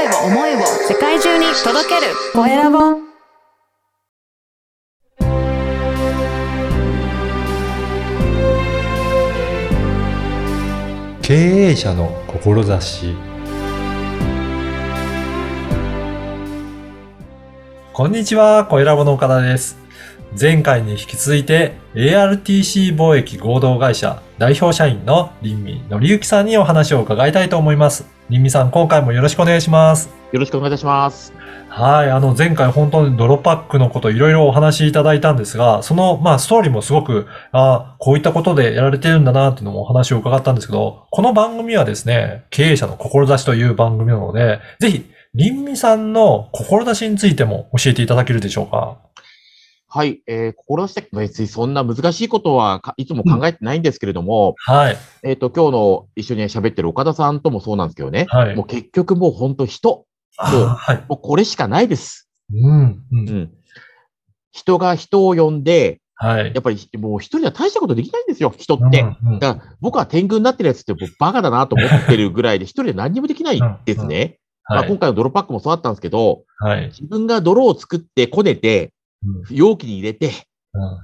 声を思いを世界中に届ける。コエラボ。経営者の志。こんにちは、コエラボの岡田です。前回に引き続いて ARTC 貿易合同会社代表社員の林見則之さんにお話を伺いたいと思います。林見さん、今回もよろしくお願いします。よろしくお願いいたします。はい、あの前回本当にドロパックのこといろいろお話しいただいたんですが、そのまあストーリーもすごく、あこういったことでやられてるんだなっていうのもお話を伺ったんですけど、この番組はですね、経営者の志という番組なので、ぜひ、林美さんの志についても教えていただけるでしょうか？はい、えー、志して別にそんな難しいことはかいつも考えてないんですけれども、はい、えっ、と、今日の一緒に喋ってる岡田さんともそうなんですけどね、はい。もう結局もう本当人、あもうはい。もうこれしかないです。うん、う。うんん。人が人を呼んで、はい。やっぱりもう一人じゃ大したことできないんですよ、人って。うんうんだから僕は天狗になってるやつってもうバカだなと思ってるぐらいで一人で何にもできないですね。まあ、はい今。回の泥パックもそうだったんですけど、はい。自分が泥を作ってこねて、うん容器に入れて、うん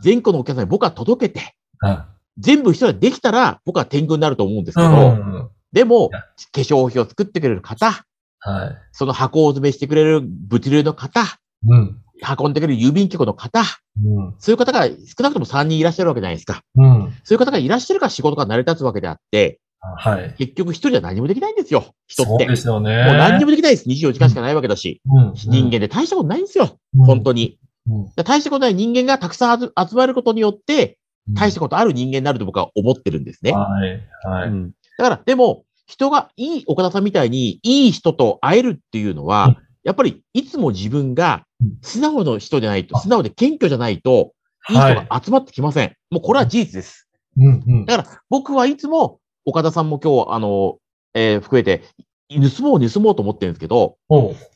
全国のお客さんに僕は届けて、あ全部一人でできたら僕は天狗になると思うんですけど、でも化粧品を作ってくれる方、はい。その箱を詰めしてくれる物流の方、うん。運んでくれる郵便局の方、うん。そういう方が少なくとも3人いらっしゃるわけじゃないですか。うん。そういう方がいらっしゃるから仕事が成り立つわけであって、はい。結局一人じゃ何もできないんですよ、人って。そうですよね。もう何にもできないです。24時間しかないわけだし。うん人間で大したことないんですよ。うん本当に。うんで大したことない人間がたくさん集集まることによって、大したこことある人間になると僕は思ってるんですね。はい。はい。うんだから、でも、人がいい、岡田さんみたいに、いい人と会えるっていうのは、うんやっぱり、いつも自分がうん素直な人じゃないと、素直で謙虚じゃないと、いい人はい。が集まってきません。もうこれは事実です。うんうん。だから、僕はいつも、岡田さんも今日、あの、えー含めて、盗もう盗もうと思ってるんですけど、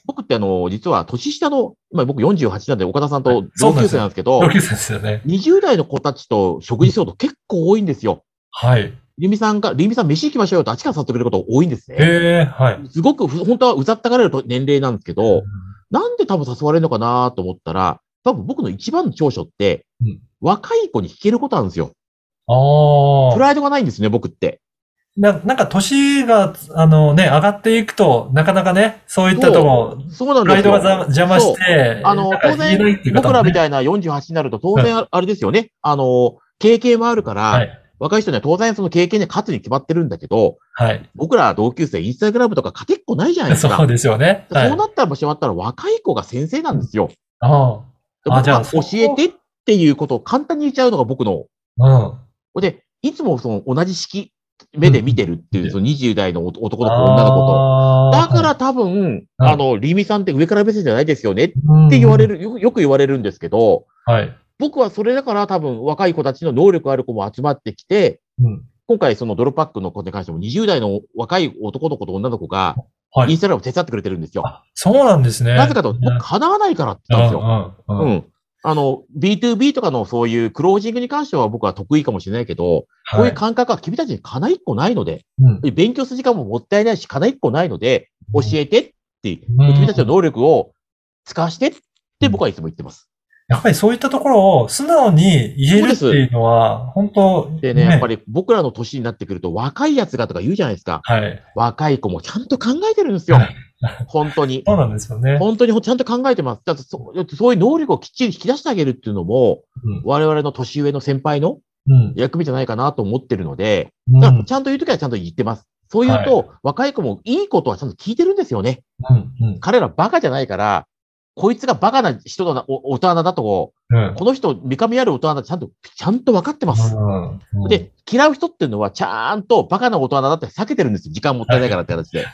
僕ってあの、実は年下の、今僕48なんで岡田さんと同級生なんですけど同、級生ですよね。20代の子たちと食事すること結構多いんですよ。はい。りみさんが、りみさん飯行きましょうよとあっちから誘ってくれること多いんですね。へえ、はい。すごくふ、本当はうざったがれると年齢なんですけど、なんで多分誘われるのかなと思ったら、多分僕の一番の長所って、うん若い子に聞けることなんですよ。ああ。プライドがないんですね、僕って。ななんか年が、あのね、上がっていくと、なかなかね、そういったとこ。プライドがざ邪魔して、あの、当然、ねらみたいな48になると当然あれですよね。あの、経験もあるから、はい。若い人には当然その経験で勝つに決まってるんだけど、はい。僕ら同級生、インスタグラムとか勝てっこないじゃないですか。そうですよね。はい。そうなったらしまったら若い子が先生なんですよ。あで僕はあじゃあそ教えてっていうことを簡単に言っちゃうのが僕の。あ。うん。で、いつもその同じ式、目で見てるっていう、うんその20代の男の子、女の子と。だから多分、うんあの、リミさんって上から目線じゃないですよねってうん言われる、よよく言われるんですけど、はい。僕はそれだから多分若い子たちの能力ある子も集まってきて、うん。今回そのドロパックの子に関しても20代の若い男の子と女の子が、はい。インスタグラム手伝ってくれてるんですよ。あそうなんですね。なぜかと、僕叶わないからって言ったんですよ。うん。あの、B2B とかのそういうクロージングに関しては僕は得意かもしれないけど、こうはいいう感覚は君たちに叶いっこないので、うん。勉強する時間ももったいないし、叶いっこないので、教えてって、うん君たちの能力を使わしてって僕はいつも言ってます。やっぱりそういったところを素直に言えるっていうのは、本当でね、やっぱり僕らの年になってくると若い奴がとか言うじゃないですか。はい。若い子もちゃんと考えてるんですよはい。本当に。そうなんですよね。本当にちゃんと考えてます。だってそそういう能力をきっちり引き出してあげるっていうのも、うん我々の年上の先輩のうん。役目じゃないかなと思ってるので、うん。だからちゃんと言うときはちゃんと言ってます。そう言うと、若い子もいいことはちゃんと聞いてるんですよね。うん。うん。彼らバカじゃないから、こいつがバカな人だな、お大人だと、うん。この人、見かみある大人だってちゃんと、ちゃんと分かってます。うん、で、嫌う人っていうのは、ちゃんとバカな大人だって避けてるんですよ。時間もったいないからって形で。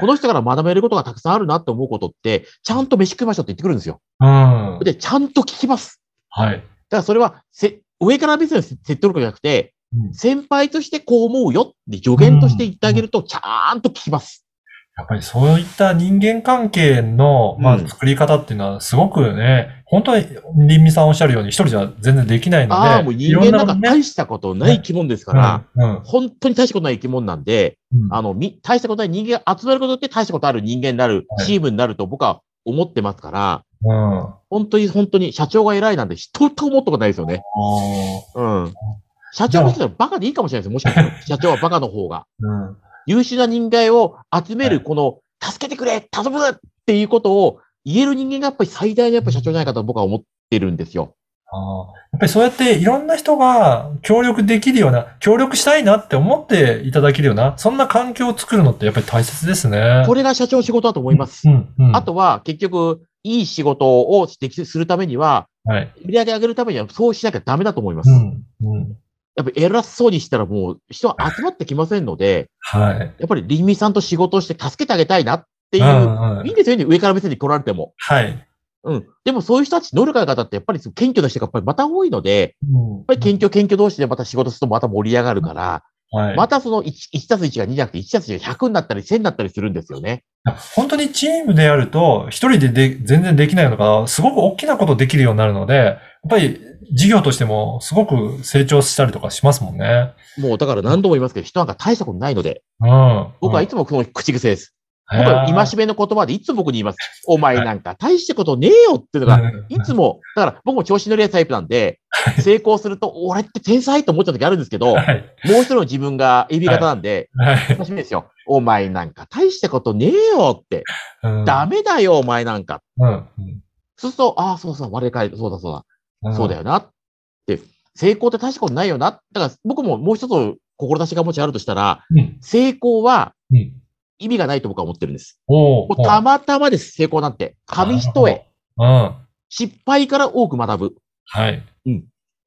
この人から学べることがたくさんあるなって思うことって、ちゃんと飯食いましょうって言ってくるんですよ。うん。で、ちゃんと聞きます。はい。だからそれは、せ、上から別に説得力じゃなくて、うん先輩としてこう思うよって助言として言ってあげると、ちゃんと聞きます。やっぱりそういった人間関係の、まあ、うん作り方っていうのはすごくね、本当に林美さんおっしゃるように一人じゃ全然できないので、ああ、もう人間なんか大したことない生き物ですから、うん、本当に大したことない生き物なんで、うんあの、み、大したことない人間が集まることで大したことある人間になるはいチームになると僕は思ってますから、うん。本当に本当に社長が偉いなんて一つも思ったことないですよね。うん。社長の人はバカでいいかもしれないですよ。もしかしたら。社長はバカの方が。うん。優秀な人間を集めはいる、この、助けてくれ頼むっていうことを言える人間がやっぱり最大のやっぱ社長じゃないかと僕は思ってるんですよ。あーやっぱりそうやっていろんな人が協力できるような、協力したいなって思っていただけるような、そんな環境を作るのってやっぱり大切ですね。これが社長の仕事だと思いますう。ん、うん。あとは、結局、いい仕事をできするためには、はい。売り上げ上げるためにはそうしなきゃダメだと思います。うん、うん。やっぱり偉そうにしたらもう人は集まってきませんので、はい。やっぱり林美さんと仕事をして助けてあげたいなっていう、いいんですよね、上から目線に来られても。はい。うん。でもそういう人たち、能力ある方ってやっぱり謙虚な人がやっぱりまた多いので、うんやっぱり謙虚謙虚同士でまた仕事するとまた盛り上がるから、はい。またその 1, 1たす1が2じゃなくて1たす1が100になったり1000になったりするんですよね。本当にチームでやると、一人でで全然できないのが、すごく大きなことできるようになるので、やっぱり事業としてもすごく成長したりとかしますもんね。もうだから何度も言いますけど、人なんか大したことないので、うん。僕はいつもその口癖です。僕は今戒めの言葉でいつも僕に言います。お前なんか大したことねえよっていうのが、いつも、だから僕も調子乗りやタイプなんで、成功すると、俺って天才と思っちゃう時あるんですけど、もうはい。一人の自分がエビ型なんで、はい。楽しみですよ。お前なんか大したことねえよって。うんダメだよ、お前なんか。そうすると、ああ、そうそう、我々そうだそうだ、うんそうだよなって。成功って大したことないよな。だから僕ももう一つ志がもしあるとしたら、うん。成功はうん。意味がないと僕は思ってるんです。うたまたまです、成功なんて。紙一重。うん。失敗から多く学ぶ。はい。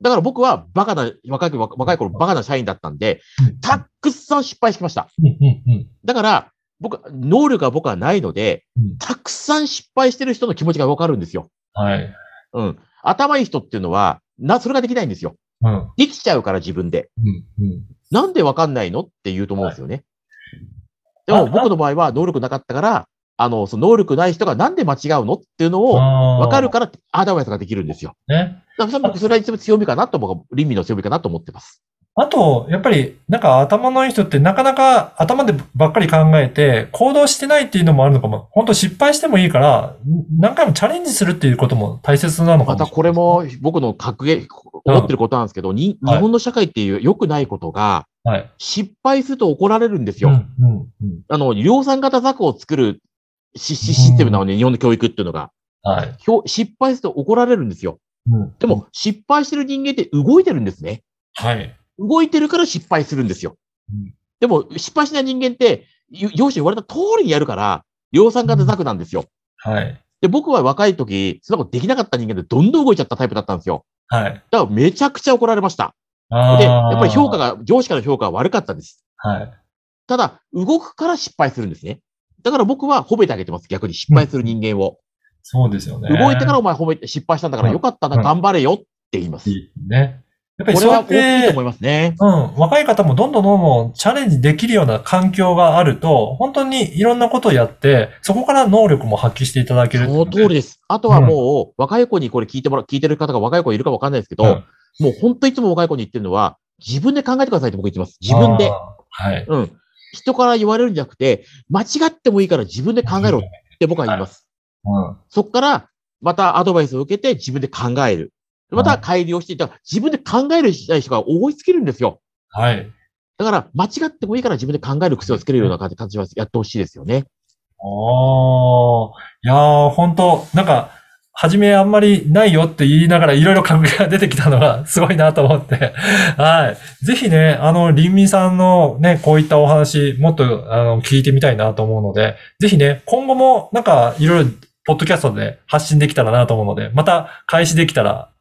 だから僕はバカな、若い若若い頃バカな社員だったんで、たくさん失敗しました。うん。うん。うん。だから、僕、能力が僕はないので、うんたくさん失敗してる人の気持ちがわかるんですよ。はい。うん。頭いい人っていうのは、な、それができないんですよ。うん。できちゃうから自分で。うん。うん。なんでわかんないのって言うと思うんですよね。であも僕の場合は能力なかったから、あの、その能力ない人がなんで間違うのっていうのをわわかるからアドバイスができるんですよ。ね。だから僕それは一番強みかなと僕は倫理の強みかなと思ってます。あと、やっぱり、なんか頭のいい人ってなかなか頭でばっかり考えて行動してないっていうのもあるのかも。本当失敗してもいいから、何回もチャレンジするっていうことも大切なのかも。またこれも僕の格言、思ってることなんですけど、にはい日本の社会っていう良くないことが、はい。失敗すると怒られるんですよ。うん、うん、うん。あの、量産型ザクを作るシステムなのに、日本の教育っていうのが。はい。失敗すると怒られるんですよ。うん。でも、失敗してる人間って動いてるんですね。はい。動いてるから失敗するんですよ。うんでも、失敗しない人間って、よ上司に言われた通りにやるから、量産型ザクなんですよ。はい。で、僕は若い時、そんなことできなかった人間でどんどん動いちゃったタイプだったんですよ。はい。だからめちゃくちゃ怒られました。あで、やっぱり評価が。が、上司からの評価は悪かったです。はい。ただ、動くから失敗するんですね。だから僕は褒めてあげてます。逆に失敗する人間を。そうですよね。動いてからお前褒めて失敗したんだからうんよかったな、うん頑張れよって言います。いいね。やっぱりそうやっは大きいとて思い、ますね。うん、若い方もどんどんどんどんチャレンジできるような環境があると、本当にいろんなことをやって、そこから能力も発揮していただける。その通りです。あとはもう、若い子にこれ聞いてもら、聞いてる方が若い子いるかわかんないですけど、うんもう本当いつも若い子に言ってるのは、自分で考えてくださいって僕言ってます。自分で。はい。うん。人から言われるんじゃなくて、間違ってもいいから自分で考えろって僕は言います。うん。そこから、またアドバイスを受けて自分で考える。また改良していったら、自分で考える人が追いつけるんですよ。はい。だから、間違ってもいいから自分で考える癖をつけるような感じはやってほしいですよね。おー。いやー、本当なんか、初めあんまりないよって言いながらいろいろ格言が出てきたのがすごいなと思って。はい。ぜひね、あの、林民さんのね、こういったお話、もっと、あの、聞いてみたいなと思うので、ぜひね、今後もなんかいろいろ、ポッドキャストで発信できたらなと思うので、また開始できたら、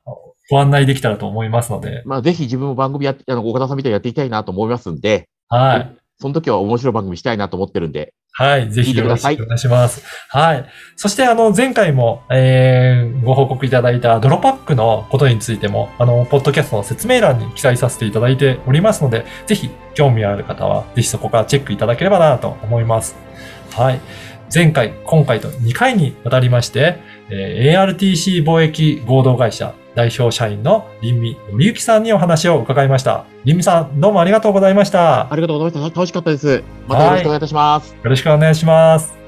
ご案内できたらと思いますので、まあ、ぜひ自分も番組やって、あの、岡田さんみたいにやっていきたいなと思いますんで、はい。その時は面白い番組したいなと思ってるんで、はい。ぜひよろしくお願いします。はい。そして、あの、前回も、えー、ご報告いただいたドロパックのことについても、あの、ポッドキャストの説明欄に記載させていただいておりますので、ぜひ、興味ある方は、ぜひそこからチェックいただければなと思います。はい。前回、今回と2回にわたりまして、えー ARTC 貿易合同会社代表社員の林美みゆきさんにお話を伺いました。林美さん、どうもありがとうございました。ありがとうございました。楽しかったです。またよろしくお願いいたします。よろしくお願いします。